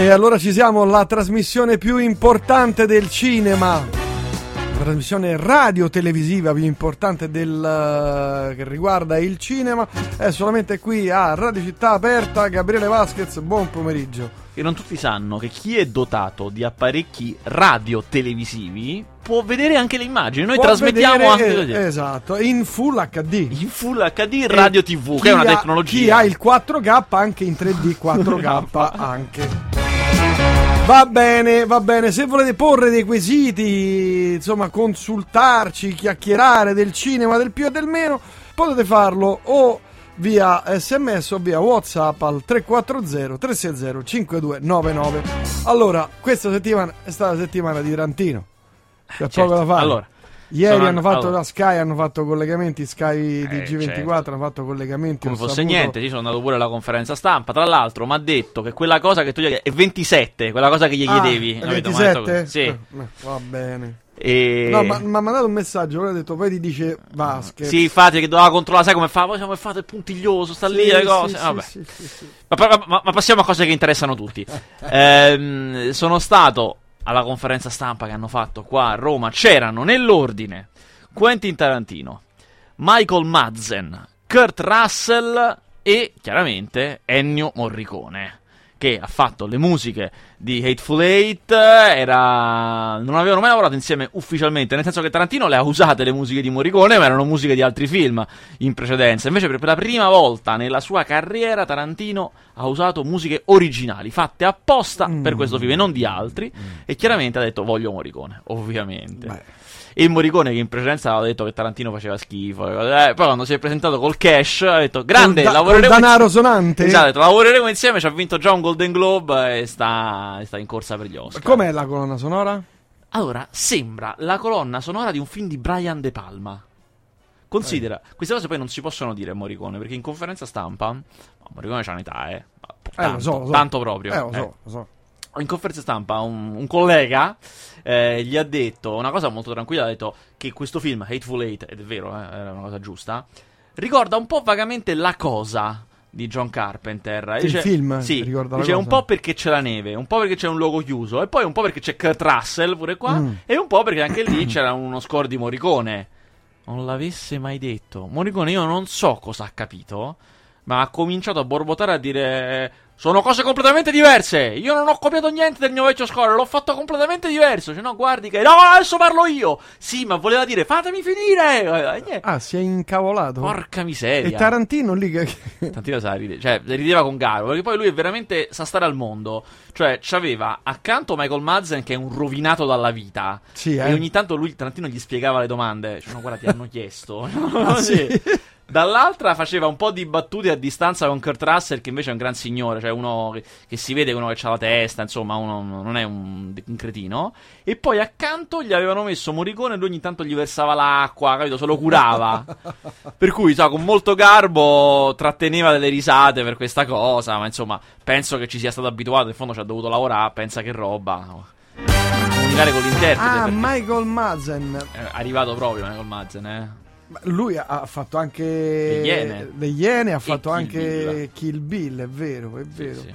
E allora ci siamo, la trasmissione più importante del cinema. La trasmissione radio-televisiva più importante del, uh, che riguarda il cinema è solamente qui a Radio Città Aperta. Gabriele Vasquez, buon pomeriggio. E non tutti sanno che chi è dotato di apparecchi radio-televisivi può vedere anche le immagini. Noi Può trasmettiamo vedere, anche eh, Esatto, in full HD. in full HD radio TV, Chi che è una ha- tecnologia. Chi ha il 4K anche in 3D 4K anche. Va bene, va bene. Se volete porre dei quesiti, insomma, consultarci, chiacchierare del cinema, del più e del meno, potete farlo o via sms o via whatsapp al 340 360 5299 allora questa settimana è stata la settimana di Tarantino c'è Certo. poco da fare Allora, Ieri sono- hanno fatto allora. la Sky, hanno fatto collegamenti, Sky di Eh, G24 certo. hanno fatto collegamenti. come fosse saputo- niente, io sono andato pure alla conferenza stampa. Tra l'altro, mi ha detto che quella cosa che tu gli è 27, quella cosa che gli Ah, chiedevi. è capito? Mi ha detto 27? così. Sì. Eh, va bene. E... No, ma mi ha mandato un messaggio, poi ha detto, poi ti dice Vasquez. Sì, infatti, che doveva controllare, sai come fa? Poi siamo fatto il puntiglioso, sta lì Sì, le sì, cose. sì, Vabbè. sì. Ma, ma- ma- passiamo a cose che interessano tutti. Ehm, sono stato alla conferenza stampa che hanno fatto qua a Roma. C'erano nell'ordine Quentin Tarantino, Michael Madsen, Kurt Russell e chiaramente Ennio Morricone. Che ha fatto le musiche di Hateful Eight. Era... Non avevano mai lavorato insieme ufficialmente. Nel senso che Tarantino le ha usate le musiche di Morricone, ma erano musiche di altri film in precedenza. Invece, per la prima volta nella sua carriera, Tarantino ha usato musiche originali, fatte apposta Mm. per questo film e non di altri. E chiaramente ha detto: Voglio Morricone, ovviamente. Beh, E Morricone, che in precedenza aveva detto che Tarantino faceva schifo, eh, poi quando si è presentato col cash, ha detto: Grande, da- lavoreremo col denaro insieme." sonante? Esatto, lavoreremo insieme. Ci ha vinto già un Golden Globe e sta, sta in corsa per gli Oscar. Com'è la colonna sonora? Allora, sembra la colonna sonora di un film di Brian De Palma. Considera, queste cose poi non si possono dire a Morricone, perché in conferenza stampa, Morricone c'ha un'età, eh. ma Eh, Tanto, lo so, lo so. tanto proprio. Eh, lo eh. so, lo so. In conferenza stampa un, un collega eh, gli ha detto una cosa molto tranquilla, ha detto che questo film, Hateful Eight, ed è vero, eh, era una cosa giusta, ricorda un po' vagamente La Cosa di John Carpenter. Sì, il film Sì, ricorda dice un po' perché c'è la neve, un po' perché c'è un luogo chiuso, e poi un po' perché c'è Kurt Russell pure qua, Mm. e un po' perché anche lì c'era uno score di Morricone. Non l'avesse mai detto. Morricone io non so cosa ha capito, ma ha cominciato a borbotare a dire... Sono cose completamente diverse. Io non ho copiato niente del mio vecchio score, l'ho fatto completamente diverso. Cioè, no, guardi che. No, adesso parlo io. Sì, ma voleva dire fatemi finire. Eh, eh. Ah, si è incavolato. Porca e miseria. Tarantino lì che... Tantino sa ridere, cioè rideva con garbo, perché poi lui è veramente sa stare al mondo. Cioè, c'aveva accanto Michael Madsen che è un rovinato dalla vita. Sì, eh. E ogni tanto lui Tarantino gli spiegava le domande. Cioè, no, guarda, ti hanno chiesto. Ah, Sì. Dall'altra faceva un po' di battute a distanza con Kurt Russell, che invece è un gran signore, cioè uno che, che si vede uno che ha la testa, insomma, uno non è un, un cretino. E poi accanto gli avevano messo Morricone e lui ogni tanto gli versava l'acqua, capito? Se lo curava. per cui, sa, con molto garbo tratteneva delle risate per questa cosa, ma insomma, penso che ci sia stato abituato, in fondo ci ha dovuto lavorare, pensa che roba. Comunicare con l'interprete. Ah, Michael Madsen. è arrivato proprio Michael Madsen, eh. Lui ha- fatto anche Le Iene. le Iene, ha fatto Kill anche Kill Bill, è vero, è vero. sì.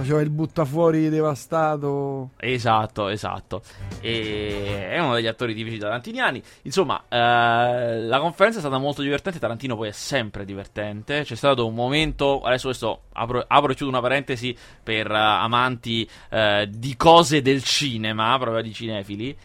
Faceva il buttafuori devastato. Esatto, esatto. E è uno degli attori tipici tarantiniani. Insomma, eh, la conferenza è stata molto divertente. Tarantino poi è sempre divertente. C'è stato un momento. Adesso questo apro, apro e chiudo una parentesi per eh, amanti eh, di cose del cinema, proprio di cinefili.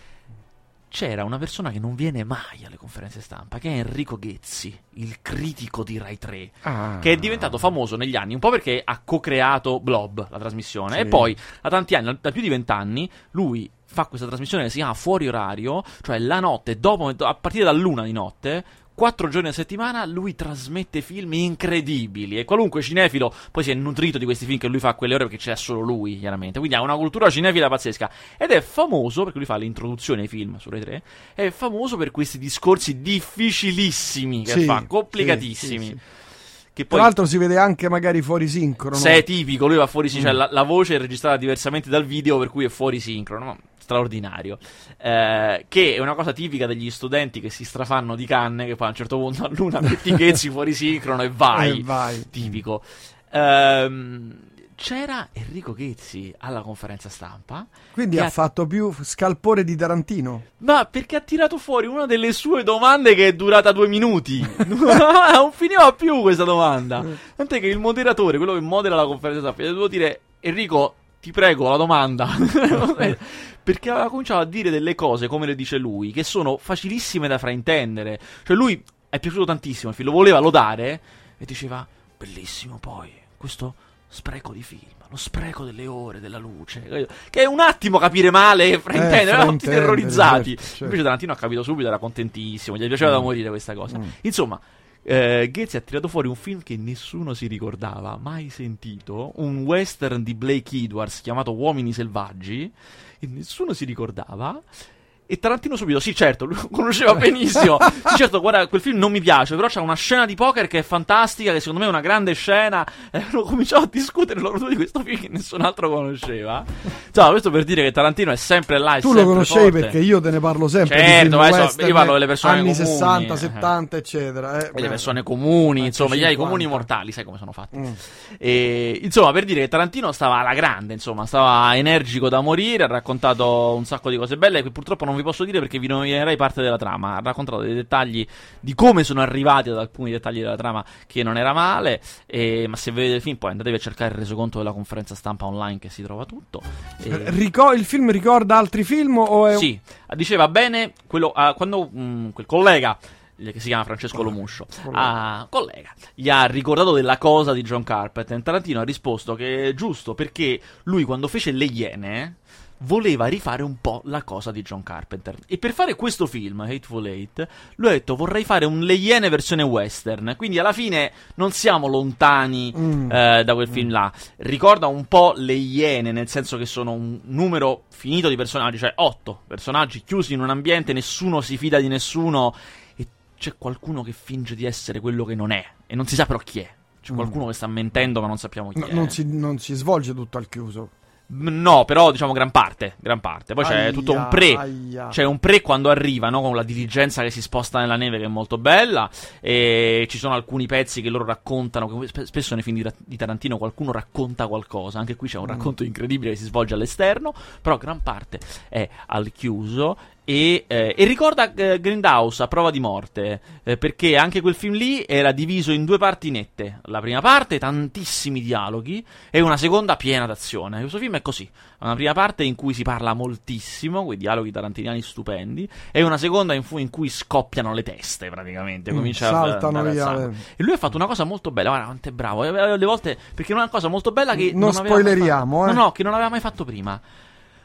C'era una persona che non viene mai alle conferenze stampa, che è Enrico Ghezzi, il critico di Rai 3 Ah. che è diventato famoso negli anni, un po' perché ha co-creato Blob, la trasmissione, Sì. e poi da tanti anni, da più di vent'anni, lui fa questa trasmissione che si chiama Fuori Orario, cioè la notte, dopo, a partire dall'una di notte, quattro giorni a settimana, lui trasmette film incredibili e qualunque cinefilo poi si è nutrito di questi film che lui fa a quelle ore perché c'è solo lui, chiaramente, quindi ha una cultura cinefila pazzesca ed è famoso, perché lui fa l'introduzione ai film su Rai 3, è famoso per questi discorsi difficilissimi che Sì, fa, complicatissimi. sì, sì. Che Tra poi l'altro si vede anche magari fuori sincrono. se è tipico, lui va fuori, cioè Mm. la, la voce è registrata diversamente dal video, per cui è fuori sincrono. no? Straordinario. Eh, che è una cosa tipica degli studenti che si strafanno di canne, che poi a un certo punto a luna metti Ghezzi fuori sincrono e vai. E vai. Tipico. Ehm, c'era Enrico Ghezzi alla conferenza stampa. Quindi ha, ha, fatto più scalpore di Tarantino. Ma perché ha tirato fuori una delle sue domande che è durata due minuti. non finiva più questa domanda. Tant'è che il moderatore, quello che modera la conferenza stampa, gli ha dovuto dire Enrico, ti prego, la domanda. perché aveva cominciato a dire delle cose, come le dice lui, che sono facilissime da fraintendere. Cioè lui è piaciuto tantissimo lo voleva lodare e diceva, bellissimo poi, questo spreco di film, lo spreco delle ore, della luce, che è un attimo capire male e fraintendere, eh, eravamo tutti terrorizzati. Certo, certo. Invece Tarantino ha capito subito, era contentissimo, gli piaceva mm. da morire questa cosa. Mm. Insomma, eh, Ghezzi ha tirato fuori un film che nessuno si ricordava, mai sentito, un western di Blake Edwards chiamato Uomini Selvaggi, e nessuno si ricordava. E Tarantino subito, sì certo, lo conosceva benissimo. sì, certo, guarda, quel film non mi piace, però c'è una scena di poker che è fantastica, che secondo me è una grande scena. E hanno cominciato a discutere loro due di questo film che nessun altro conosceva. Insomma, questo per dire che Tarantino è sempre là. tu lo conoscevi forte. perché io te ne parlo sempre. Certo, adesso, io parlo delle persone anni comuni. 60, 70, eccetera. Eh, delle persone comuni, insomma, gli comuni mortali, sai come sono fatti. Mm. E, insomma, per dire che Tarantino stava alla grande, insomma, stava energico da morire, ha raccontato un sacco di cose belle che purtroppo non vi posso dire perché vi nominerei parte della trama. Ha raccontato dei dettagli di come sono arrivati ad alcuni dettagli della trama che non era male. E, ma se vedete il film, poi andatevi a cercare il resoconto della conferenza stampa online che si trova tutto. E... Rico- il film ricorda altri film? O è... Sì, diceva bene quello, uh, quando mh, mm, quel collega che si chiama Francesco Lomuscio, ah, collega, gli ha ricordato della cosa di John Carpenter. Tarantino ha risposto che è giusto perché lui quando fece Le Iene voleva rifare un po' la cosa di John Carpenter. E per fare questo film, Hateful Eight, lui ha detto vorrei fare un Le Iene versione western. Quindi alla fine non siamo lontani mm. eh, da quel mm. film là. Ricorda un po' Le Iene, nel senso che sono un numero finito di personaggi, cioè otto personaggi chiusi in un ambiente, nessuno si fida di nessuno e c'è qualcuno che finge di essere quello che non è e non si sa però chi è. C'è mm. qualcuno che sta mentendo ma non sappiamo chi no, è. Non si, non si svolge tutto al chiuso. No, però diciamo gran parte, gran parte. Poi c'è tutto un pre. Aia. C'è un pre quando arrivano con la diligenza che si sposta nella neve che è molto bella e ci sono alcuni pezzi che loro raccontano, spesso nei film di, Tarantino qualcuno racconta qualcosa, anche qui c'è un mm. racconto incredibile che si svolge all'esterno, però gran parte è al chiuso e, eh, e, ricorda eh, Grindhouse a prova di morte, eh, perché anche quel film lì era diviso in due parti nette. La prima parte, tantissimi dialoghi, e una seconda piena d'azione. Questo film è così: una prima parte in cui si parla moltissimo, quei dialoghi tarantiniani stupendi, e una seconda in, fu- in cui scoppiano le teste praticamente. Mm, Comincia saltano a via. E lui ha fatto una cosa molto bella, guarda quanto è bravo. Le volte, perché è una cosa molto bella che. Non, non spoileriamo, eh. No, no, che non aveva mai fatto prima.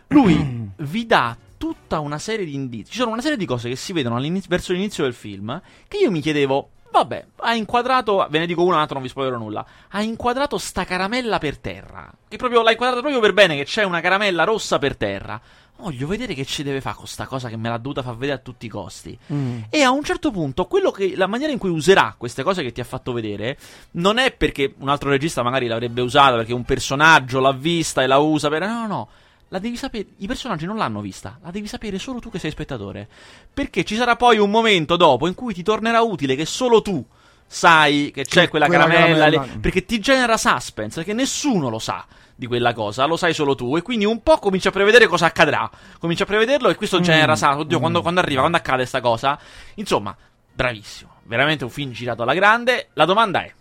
Lui vi dà tutta una serie di indizi. Ci sono una serie di cose che si vedono verso l'inizio del film che io mi chiedevo. Vabbè, ha inquadrato, ve ne dico una, l'altra non vi spoilerò nulla. Ha inquadrato sta caramella per terra. Che proprio l'ha inquadrata proprio per bene, che c'è una caramella rossa per terra. Voglio vedere che ci deve fare con sta cosa che me l'ha dovuta far vedere a tutti i costi. Mm. E a un certo punto, che, la maniera in cui userà queste cose che ti ha fatto vedere, non è perché un altro regista magari l'avrebbe usata, perché un personaggio l'ha vista e la usa per. No, no, no la devi sapere. I personaggi non l'hanno vista, la devi sapere solo tu che sei spettatore. Perché ci sarà poi un momento dopo in cui ti tornerà utile che solo tu sai che c'è che quella, quella, caramella. caramella. Le, perché ti genera suspense, perché nessuno lo sa di quella cosa, lo sai solo tu. E quindi un po' cominci a prevedere cosa accadrà. Cominci a prevederlo e questo mm. genera suspense. Oddio, mm. quando, quando arriva, quando accade questa cosa. Insomma, bravissimo. Veramente un film girato alla grande. La domanda è.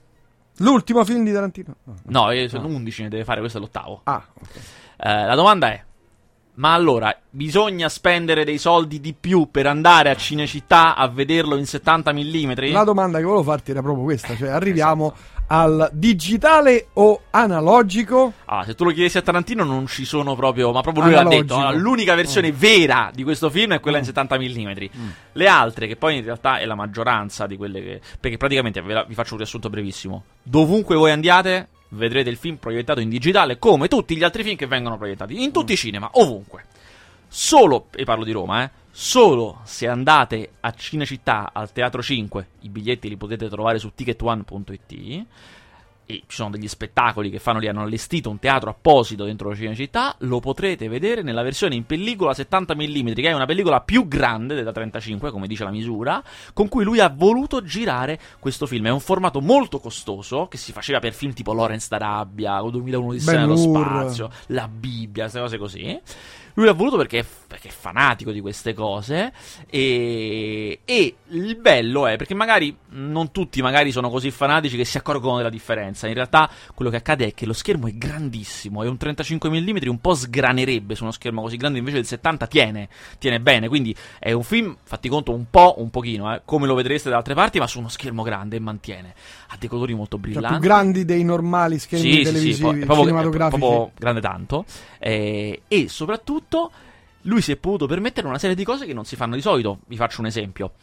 L'ultimo film di Tarantino? No, no, sono no. 11 ne deve fare, questo è l'ottavo. Ah, ok. Eh, la domanda è: ma allora bisogna spendere dei soldi di più per andare a Cinecittà a vederlo in 70 mm? La domanda che volevo farti era proprio questa: cioè arriviamo esatto. al digitale o analogico? Ah, se tu lo chiedessi a Tarantino non ci sono proprio, ma proprio lui analogico. l'ha detto. l'unica versione mm. vera di questo film è quella mm. in 70 mm. mm. Le altre, che poi in realtà è la maggioranza di quelle che. Perché praticamente vi faccio un riassunto brevissimo. Dovunque voi andiate, vedrete il film proiettato in digitale come tutti gli altri film che vengono proiettati in tutti i cinema, ovunque. Solo, e parlo di Roma, eh, solo se andate a Cinecittà al Teatro 5, i biglietti li potete trovare su ticketone.it ci sono degli spettacoli che fanno lì, hanno allestito un teatro apposito dentro la Cinecittà, lo potrete vedere nella versione in pellicola 70 mm, che è una pellicola più grande della 35, come dice la misura, con cui lui ha voluto girare questo film. È un formato molto costoso, che si faceva per film tipo Lawrence d'Arabia, o 2001 di nello spazio, La Bibbia, queste cose così. Lui l'ha voluto perché è, perché è fanatico di queste cose. E, e, il bello è perché magari non tutti magari sono così fanatici che si accorgono della differenza. In realtà quello che accade è che lo schermo è grandissimo e un 35 mm un po' sgranerebbe su uno schermo così grande, invece del 70 tiene, tiene bene. Quindi è un film, fatti conto, un po', un pochino, eh, come lo vedreste da altre parti, ma su uno schermo grande e mantiene. Ha dei colori molto brillanti. Cioè, più grandi dei normali schermi sì, televisivi, sì, sì, proprio, cinematografici. È proprio grande tanto. Eh, e soprattutto tutto, lui si è potuto permettere una serie di cose che non si fanno di solito. Vi faccio un esempio.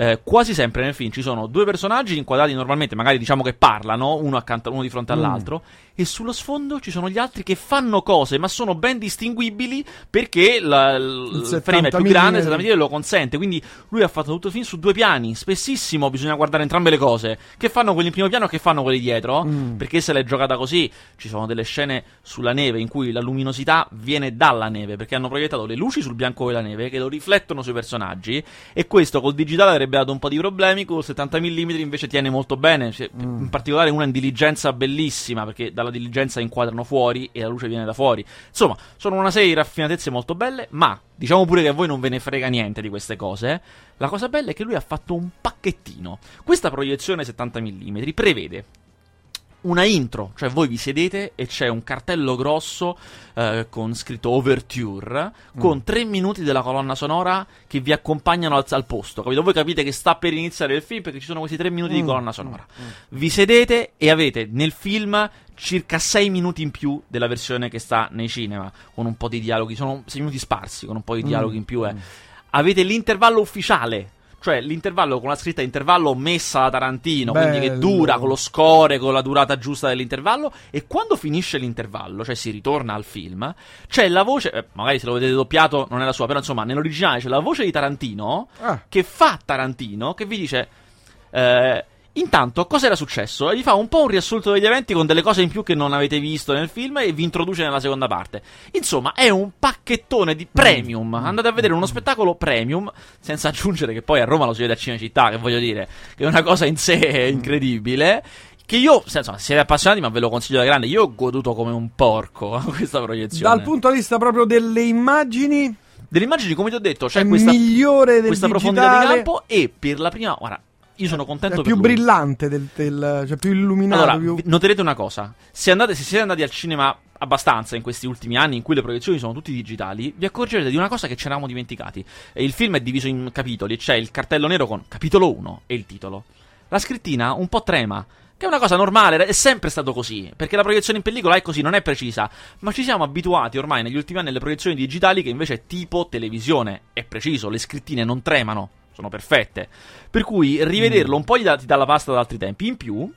Eh, quasi sempre nel film ci sono due personaggi inquadrati normalmente, magari diciamo che parlano, uno accanto uno di fronte mm. all'altro, e sullo sfondo ci sono gli altri che fanno cose, ma sono ben distinguibili perché la, il, frame è più grande, mm lo consente. Quindi lui ha fatto tutto il film su due piani. Spessissimo bisogna guardare entrambe le cose. Che fanno quelli in primo piano e che fanno quelli dietro? Mm. Perché se l'è giocata così, ci sono delle scene sulla neve in cui la luminosità viene dalla neve, perché hanno proiettato le luci sul bianco della neve che lo riflettono sui personaggi. E questo col digitale avrebbe dato un po' di problemi. Con il 70 mm invece tiene molto bene. Cioè, mm. In particolare una indiligenza bellissima, perché dalla dalla diligenza inquadrano fuori e la luce viene da fuori. Insomma, sono una serie di raffinatezze molto belle, ma diciamo pure che a voi non ve ne frega niente di queste cose. La cosa bella è che lui ha fatto un pacchettino. Questa proiezione 70 mm prevede una intro, cioè voi vi sedete e c'è un cartello grosso eh, con scritto Overture mm. con tre minuti della colonna sonora che vi accompagnano al, al, posto. Capito? Voi capite che sta per iniziare il film perché ci sono questi tre minuti mm. di colonna sonora. Mm. mm. Vi sedete e avete nel film circa sei minuti in più della versione che sta nei cinema, con un po' di dialoghi, sono sei minuti sparsi, con un po' di dialoghi in più. Eh. Mm. Avete l'intervallo ufficiale cioè l'intervallo con la scritta intervallo messa da Tarantino, Bello. quindi che dura con lo score, con la durata giusta dell'intervallo. E quando finisce l'intervallo, cioè si ritorna al film, c'è la voce, eh, magari se lo vedete doppiato non è la sua, però insomma nell'originale c'è la voce di Tarantino ah. che fa Tarantino, che vi dice... Eh, Intanto, cosa era successo? Gli fa un po' un riassunto degli eventi con delle cose in più che non avete visto nel film e vi introduce nella seconda parte. Insomma, è un pacchettone di premium. Mm. Andate a vedere uno spettacolo premium, senza aggiungere che poi a Roma lo si vede a Cinecittà, che voglio dire, che è una cosa in sé incredibile. Che io, insomma, siete appassionati, ma ve lo consiglio da grande. Io ho goduto come un porco questa proiezione. Dal punto di vista proprio delle immagini. Delle immagini, come ti ho detto, c'è questa, questa profondità di campo. E per la prima. Guarda, io sono contento è più brillante del, del, cioè più illuminato allora, più... noterete una cosa se, andate, se siete andati al cinema abbastanza in questi ultimi anni in cui le proiezioni sono tutte digitali, vi accorgerete di una cosa che ci eravamo dimenticati. E il film è diviso in capitoli, c'è il cartello nero con capitolo 1 e il titolo. La scrittina un po' trema, che è una cosa normale, è sempre stato così, perché la proiezione in pellicola è così, non è precisa, ma ci siamo abituati ormai negli ultimi anni alle proiezioni digitali che invece è tipo televisione, è preciso, le scrittine non tremano sono perfette. Per cui rivederlo mm. un po' gli dati dalla pasta da altri tempi. In più,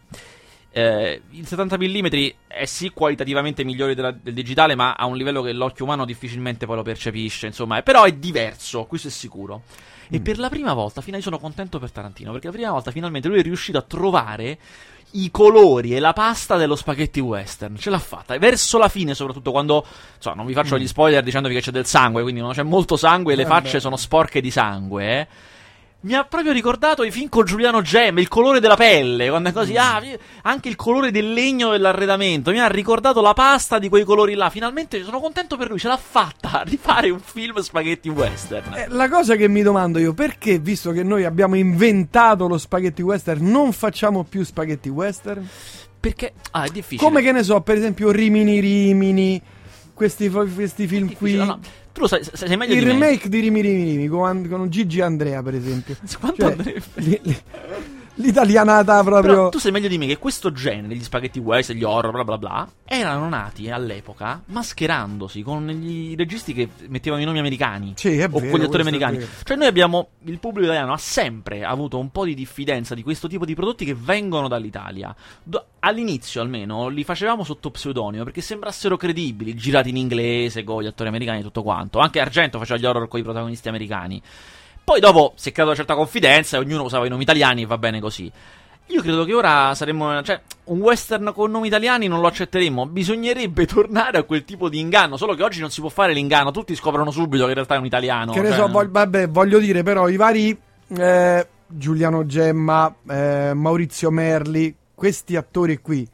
eh, il 70 mm è sì qualitativamente migliore della, del digitale, ma a un livello che l'occhio umano difficilmente poi lo percepisce. Insomma, è, però è diverso, questo è sicuro. E mm. per la prima volta, fino io sono contento per Tarantino, perché la prima volta finalmente lui è riuscito a trovare i colori e la pasta dello spaghetti western. Ce l'ha fatta. E verso la fine, soprattutto quando. Insomma, non vi faccio mm. gli spoiler dicendovi che c'è del sangue, quindi non c'è molto sangue e le eh facce beh. sono sporche di sangue. Eh mi ha proprio ricordato i film con Giuliano Gem, il colore della pelle, quando è così, mm. ah, anche il colore del legno dell'arredamento, mi ha ricordato la pasta di quei colori là, finalmente sono contento per lui, ce l'ha fatta a rifare un film spaghetti western. Eh, la cosa che mi domando io, perché visto che noi abbiamo inventato lo spaghetti western, non facciamo più spaghetti western? Perché, ah, è difficile. Come che ne so, per esempio Rimini Rimini, questi, questi film qui... No, no. Tu lo sai, sei meglio il di remake di Rimi Rimi Rimi con, con Gigi Andrea, per esempio. Quanto cioè, Andrea? Li, li, l'italianata proprio. Però tu sai meglio di me che questo genere, gli spaghetti west, gli horror, bla bla bla, erano nati all'epoca mascherandosi con gli registi che mettevano i nomi americani. Sì, è o vero, con gli attori americani. Cioè, noi abbiamo. Il pubblico italiano ha sempre avuto un po' di diffidenza di questo tipo di prodotti che vengono dall'Italia. Do, all'inizio, almeno, li facevamo sotto pseudonimo perché sembrassero credibili, girati in inglese con gli attori americani e tutto quanto. Anche Argento faceva gli horror con i protagonisti americani. Poi dopo si è creata una certa confidenza e ognuno usava i nomi italiani e va bene così. Io credo che ora saremmo. Cioè, un western con nomi italiani non lo accetteremmo. Bisognerebbe tornare a quel tipo di inganno. Solo che oggi non si può fare l'inganno. Tutti scoprono subito che in realtà è un italiano. Che ne cioè, so, voglio, vabbè, voglio dire, però, i vari eh, Giuliano Gemma, eh, Maurizio Merli, questi attori qui.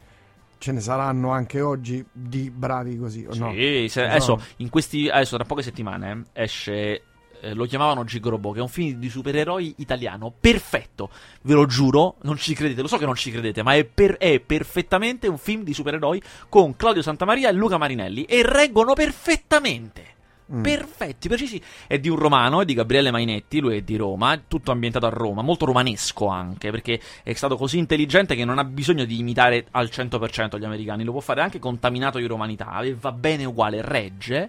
Ce ne saranno anche oggi di bravi così, o Sì, no? No. adesso, in questi, adesso tra poche settimane esce. Eh, lo chiamavano Gigrobo, che è un film di supereroi italiano perfetto. Ve lo giuro, non ci credete. Lo so che non ci credete, ma è, per- è perfettamente un film di supereroi con Claudio Santamaria e Luca Marinelli. E reggono perfettamente. Mm. Perfetti, precisi. È di un romano, è di Gabriele Mainetti, lui è di Roma, tutto ambientato a Roma, molto romanesco anche, perché è stato così intelligente che non ha bisogno di imitare al 100% gli americani, lo può fare anche contaminato di romanità, e va bene uguale, regge,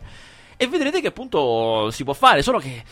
e vedrete che appunto si può fare, solo che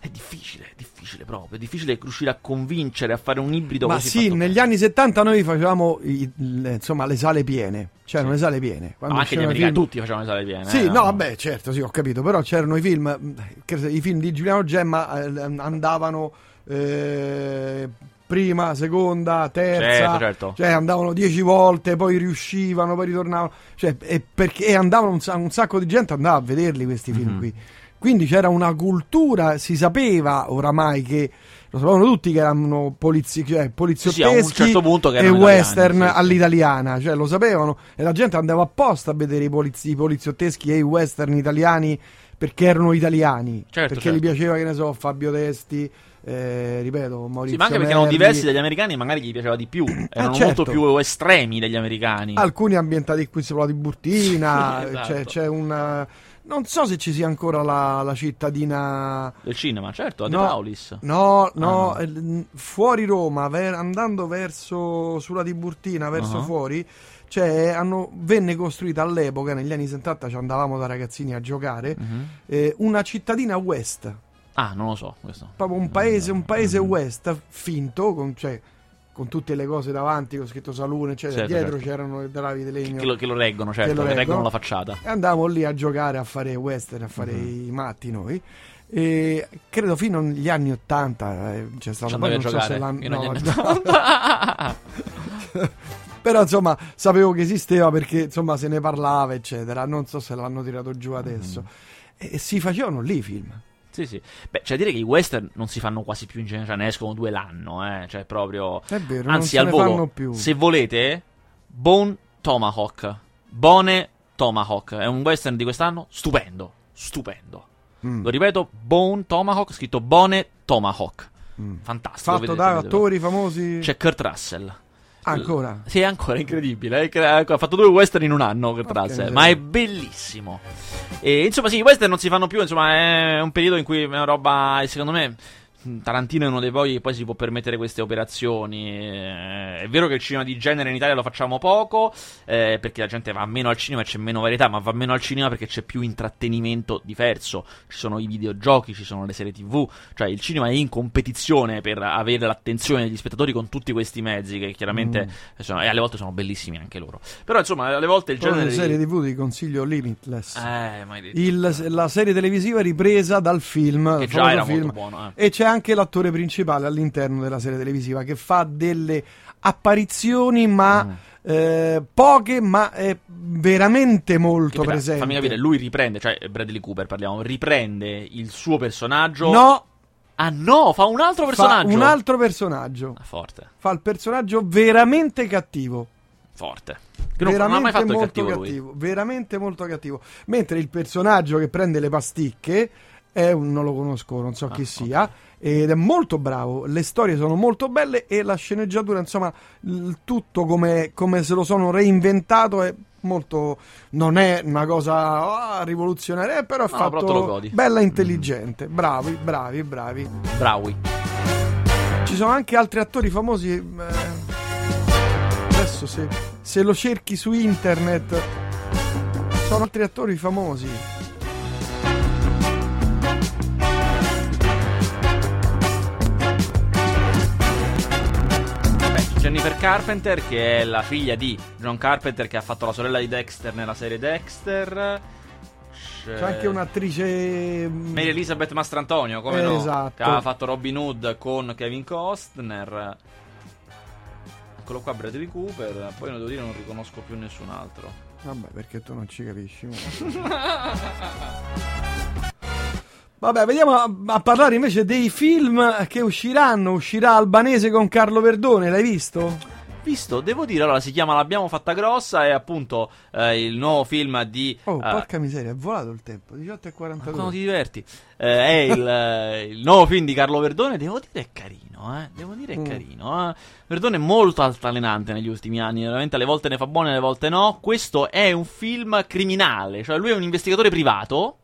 è difficile, è difficile proprio, è difficile riuscire a convincere a fare un ibrido Ma sì, negli bene. anni 70 noi facevamo i- insomma, le sale piene. C'erano Sì. le sale piene. Quando Ma anche gli americani, film- tutti facevano le sale piene. Sì, eh, no, vabbè, certo, sì, ho capito, però c'erano i film, i film di Giuliano Gemma eh, andavano eh, prima, seconda, terza, Certo, certo. cioè andavano dieci volte, poi riuscivano, poi ritornavano, cioè, e perché e andavano un, un sacco di gente andava a vederli questi film Mhm. qui. Quindi c'era una cultura, si sapeva oramai che lo sapevano tutti che erano polizi- cioè, poliziotteschi Sì, un certo e italiani, western sì, sì. all'italiana, cioè lo sapevano e la gente andava apposta a vedere i, polizi- i poliziotteschi e i western italiani perché erano italiani, Certo, perché certo. gli piaceva che ne so Fabio Testi, eh, ripeto Maurizio Sì, ma anche perché erano Merli, diversi dagli americani, magari gli piaceva di più. Erano certo. molto più estremi degli americani. alcuni ambientati qui sulla di Burtina, Sì, esatto. c'è, c'è una non so se ci sia ancora la, la cittadina Del cinema, certo, a De No. Paulis. No, no, Ah, eh, fuori Roma, ver- andando verso sulla Tiburtina, verso Ah. fuori, cioè, hanno- venne costruita all'epoca, negli anni 70 ci andavamo da ragazzini a giocare, Mhm. eh, una cittadina west, Ah, non lo so questo. proprio un paese, un paese west finto, con, cioè, con tutte le cose davanti, con scritto salone, eccetera. Certo, Dietro certo. c'erano i travi di Che, legno. che lo, che lo reggono, certo, lo che reggono. reggono la facciata. E andavamo lì a giocare, a fare western, a fare Mhm. i matti noi. E credo fino agli anni 80 eh, c'è stato poi a non so se giocare. l'hanno- non no, no. Però insomma sapevo che esisteva perché insomma se ne parlava eccetera. Non so se l'hanno tirato giù adesso. E, e si facevano lì i film. Sì, sì. Beh, da dire che i western non si fanno quasi più in genere, cioè ne escono due l'anno, eh. Cioè, proprio. È vero, Anzi, al volo, se volete, Bone Tomahawk. Bone Tomahawk. È un western di quest'anno stupendo. Stupendo. Mm, Lo ripeto, Bone Tomahawk, scritto Bone Tomahawk. mm. Fantastico. Fatto vedete- da vedetelo. attori famosi. C'è Kurt Russell. Ancora. Sì, è ancora incredibile. Ha fatto due western in un anno Kurt Porca Russell, miseria. ma è bellissimo. E insomma, sì, i western non si fanno più. Insomma, è un periodo in cui è una roba. Secondo me. Tarantino è uno dei pochi che poi si può permettere queste operazioni. Eh, È vero che il cinema di genere in Italia lo facciamo poco, eh, perché la gente va meno al cinema e c'è meno varietà, ma va meno al cinema perché c'è più intrattenimento diverso. Ci sono i videogiochi, ci sono le serie TV, cioè il cinema è in competizione per avere l'attenzione degli spettatori con tutti questi mezzi che chiaramente Mm. sono- e alle volte sono bellissimi anche loro. Però insomma, alle volte il Poi genere di- serie TV ti consiglio Limitless. Eh. Il- la serie televisiva ripresa dal film, che già era film. molto buono, eh. E c'è anche l'attore principale all'interno della serie televisiva che fa delle apparizioni, ma Mm. eh, poche, ma è veramente Che molto però, presente. Fammi capire, lui riprende, cioè Bradley Cooper parliamo, riprende il suo personaggio. No, Ah no, fa un altro fa personaggio. un altro personaggio. Ah, forte, Fa il personaggio veramente cattivo. forte. Che non, non ha mai veramente fatto molto cattivo, cattivo, veramente molto cattivo. Mentre il personaggio che prende le pasticche un, non lo conosco, non so Ah, chi sia, ed è molto bravo. Le storie sono molto belle e la sceneggiatura, insomma, il tutto come, come se lo sono reinventato è molto non è una cosa ah, rivoluzionaria, eh, però è No, però fatto godi. bella intelligente. Bravi, bravi, bravi. Brawi. Ci sono anche altri attori famosi. eh, adesso se, se lo cerchi su internet, sono altri attori famosi. Jennifer Carpenter, che è la figlia di John Carpenter, che ha fatto la sorella di Dexter nella serie Dexter. C'è anche un'attrice. mm, Mary Elizabeth Mastrantonio, come Eh, no? esatto. Che aveva fatto Robin Hood con Kevin Costner. eccolo qua Bradley Cooper, poi non devo dire non riconosco più nessun altro. Vabbè, perché tu non ci capisci. Vabbè, vediamo a, a, parlare invece dei film che usciranno. Uscirà Albanese con Carlo Verdone, l'hai visto? Visto, devo dire, allora si chiama L'abbiamo fatta grossa, è appunto eh, il nuovo film di... Oh, uh, porca miseria, è volato il tempo, 18 e 42. Quando ti diverti. Eh, è il, eh, il, nuovo film di Carlo Verdone, devo dire è carino, eh, devo dire è mm. carino. Eh. Verdone è molto altalenante negli ultimi anni, veramente alle volte ne fa buone, alle volte no. Questo è un film criminale, cioè lui è un investigatore privato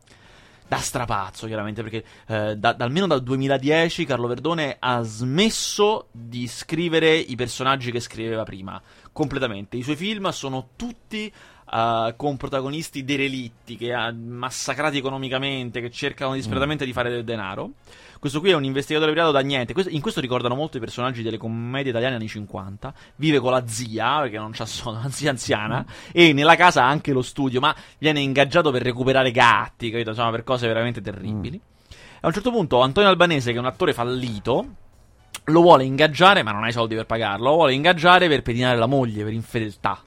da strapazzo, chiaramente, perché eh, da, almeno dal 2010 Carlo Verdone ha smesso di scrivere i personaggi che scriveva prima, completamente. I suoi film sono tutti uh, con protagonisti derelitti, che ha massacrati economicamente, che cercano disperatamente mm. di fare del denaro. Questo qui è un investigatore privato da niente. in questo ricordano molto i personaggi delle commedie italiane anni 50. Vive con la zia, perché non c'ha una zia anziana. E nella casa ha anche lo studio, ma viene ingaggiato per recuperare gatti, capito? Insomma, per cose veramente terribili. Mm. A un certo punto Antonio Albanese, che è un attore fallito, lo vuole ingaggiare, ma non ha i soldi per pagarlo. Lo vuole ingaggiare per pedinare la moglie per infedeltà.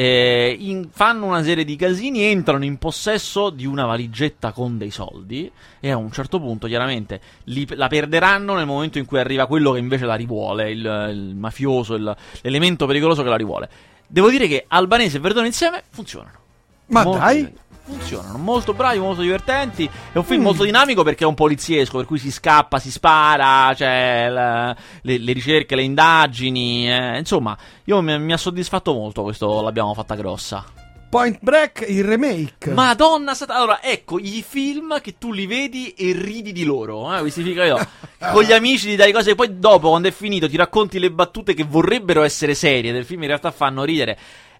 Eh, in, fanno una serie di casini, entrano in possesso di una valigetta con dei soldi e a un certo punto chiaramente li, la perderanno nel momento in cui arriva quello che invece la rivuole, il, il mafioso, il, l'elemento pericoloso che la rivuole. Devo dire che Albanese e Verdone insieme funzionano. Ma Molto dai! Bene funzionano. Molto bravi, molto divertenti. È un film mm. molto dinamico perché è un poliziesco, per cui si scappa, si spara, cioè la, le, le, ricerche, le indagini. Eh, insomma, io mi, mi ha soddisfatto molto questo L'abbiamo fatta grossa. Point Break, il remake. Madonna, sat- allora ecco i film che tu li vedi e ridi di loro. Eh, questi film io, con gli amici ti dai cose, e poi dopo, quando è finito, ti racconti le battute che vorrebbero essere serie del film, in realtà fanno ridere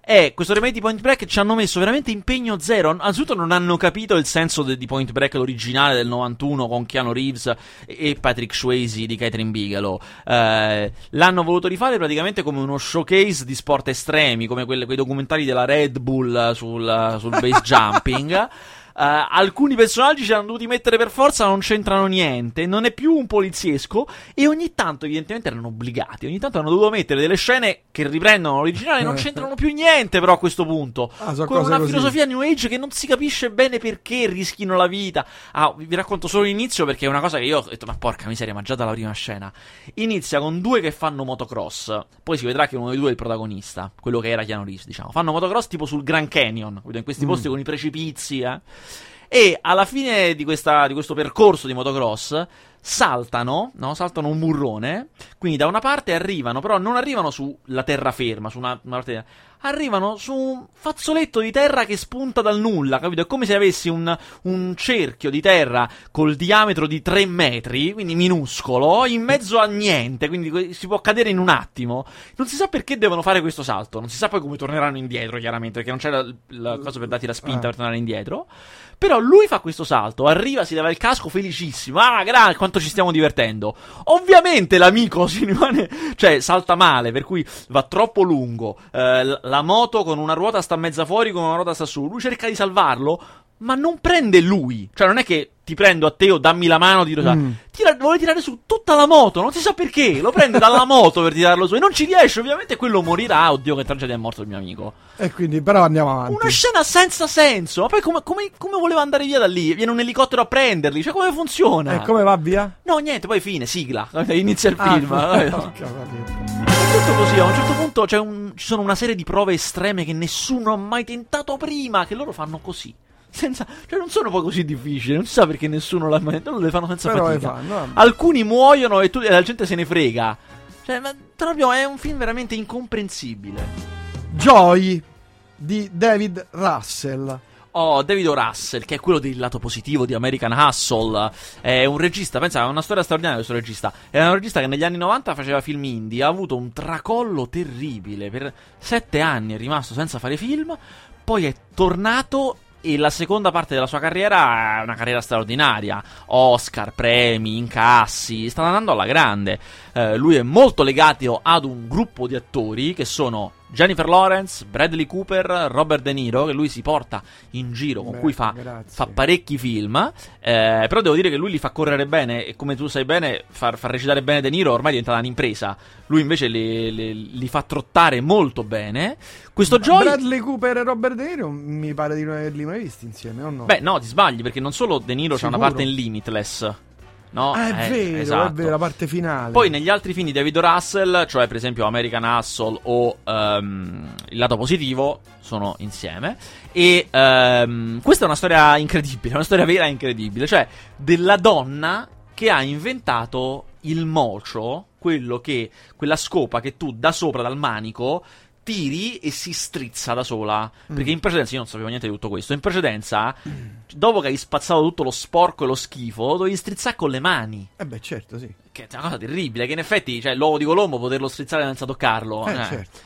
è questo remake di Point Break ci hanno messo veramente impegno zero. Anzitutto non hanno capito il senso de- di Point Break, l'originale del 91 con Keanu Reeves e Patrick Swayze di Catherine Bigelow. Eh, l'hanno voluto rifare praticamente come uno showcase di sport estremi, come quelle, quei documentari della Red Bull sul, sul base jumping. Uh, alcuni personaggi ci hanno dovuti mettere per forza, non c'entrano niente. Non è più un poliziesco. E ogni tanto, evidentemente, erano obbligati. Ogni tanto hanno dovuto mettere delle scene che riprendono l'originale. non c'entrano più niente, però, a questo punto. Ah, so con una così. filosofia New Age che non si capisce bene perché rischino la vita. Ah, vi racconto solo l'inizio perché è una cosa che io ho detto, ma porca miseria, ma già dalla prima scena. Inizia con due che fanno motocross. Poi si vedrà che uno dei due è il protagonista, quello che era Keanu Reeves, diciamo. Fanno motocross tipo sul Grand Canyon, in questi posti mm. con i precipizi, eh. E alla fine di, questa, di questo percorso di motocross saltano, no? saltano un burrone, quindi da una parte arrivano, però non arrivano sulla terraferma, su una, una parte arrivano su un fazzoletto di terra che spunta dal nulla, capito? È come se avessi un, un cerchio di terra col diametro di 3 metri, quindi minuscolo, in mezzo a niente, quindi si può cadere in un attimo. Non si sa perché devono fare questo salto, non si sa poi come torneranno indietro, chiaramente, perché non c'è la, la cosa per darti la spinta ah. per tornare indietro. Però lui fa questo salto, arriva, si leva il casco felicissimo. Ah, grazie, quanto ci stiamo divertendo. Ovviamente l'amico si rimane, cioè salta male, per cui va troppo lungo. Eh, la moto con una ruota sta mezza fuori, con una ruota sta su. Lui cerca di salvarlo, ma non prende lui. Cioè, non è che ti prendo a te o dammi la mano di Rosario. Mm. Tira, vuole tirare su tutta la moto, non si sa perché. Lo prende dalla moto per tirarlo su e non ci riesce. Ovviamente quello morirà. Oddio, che tragedia è morto il mio amico. E quindi, però, andiamo avanti. Una scena senza senso. Ma poi, come, come, come voleva andare via da lì? Viene un elicottero a prenderli. Cioè, come funziona? E come va via? No, niente, poi fine, sigla. Inizia il ah, film. Ah, tutto così. A un certo punto un, ci sono una serie di prove estreme che nessuno ha mai tentato prima. Che loro fanno così. Senza, cioè non sono poi così difficili, non si sa perché nessuno l'ha mai loro le fanno senza Però fatica. Fanno, Alcuni muoiono e, tu, e, la gente se ne frega. Cioè, ma proprio è un film veramente incomprensibile. Joy di David Russell. Oh, David o. Russell, che è quello del lato positivo di American Hustle. È un regista, pensa, è una storia straordinaria questo regista. È un regista che negli anni 90 faceva film indie, ha avuto un tracollo terribile. Per sette anni è rimasto senza fare film, poi è tornato e la seconda parte della sua carriera è una carriera straordinaria. Oscar, premi, incassi, sta andando alla grande. Eh, lui è molto legato ad un gruppo di attori che sono Jennifer Lawrence, Bradley Cooper, Robert De Niro, che lui si porta in giro, con Beh, cui fa, fa parecchi film. eh, però devo dire che lui li fa correre bene. E come tu sai bene, far, far recitare bene De Niro ormai è diventata un'impresa. Lui invece li, li- li fa trottare molto bene. Questo Joy. Bradley Cooper e Robert De Niro mi pare di non averli mai visti insieme, o no? Beh, no, ti sbagli perché non solo De Niro c'ha una parte in Limitless. No, ah, è Eh, vero, è esatto. vero, la parte finale. Poi negli altri film di David. Russell, cioè per esempio American Hustle o ehm, Il lato positivo, sono insieme. E ehm, questa è una storia incredibile, una storia vera e incredibile. Cioè, della donna che ha inventato il mocio, quello che, quella scopa che tu da sopra, dal manico, tiri e si strizza da sola. Perché in precedenza, io non sapevo niente di tutto questo, in precedenza, dopo che hai spazzato tutto lo sporco e lo schifo, dovevi strizzare con le mani. Eh beh, certo, sì. Che è una cosa terribile, che in effetti, cioè, l'uovo di Colombo poterlo strizzare senza toccarlo. Eh, eh. certo.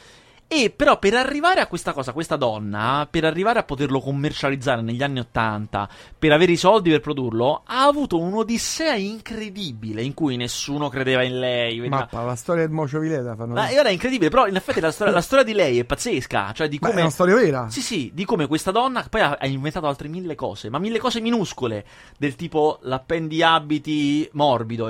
E però per arrivare a questa cosa, questa donna, per arrivare a poterlo commercializzare negli anni Ottanta, per avere i soldi per produrlo, ha avuto un'odissea incredibile in cui nessuno credeva in lei. veniva- Mappa, la storia del Mocio Vileta fanno Ma ora è incredibile, però in effetti la storia, la storia di lei è pazzesca, cioè di Beh, come... è una storia vera. Sì, sì, di come questa donna poi ha, ha inventato altre mille cose, ma mille cose minuscole, del tipo l'appendiabiti morbido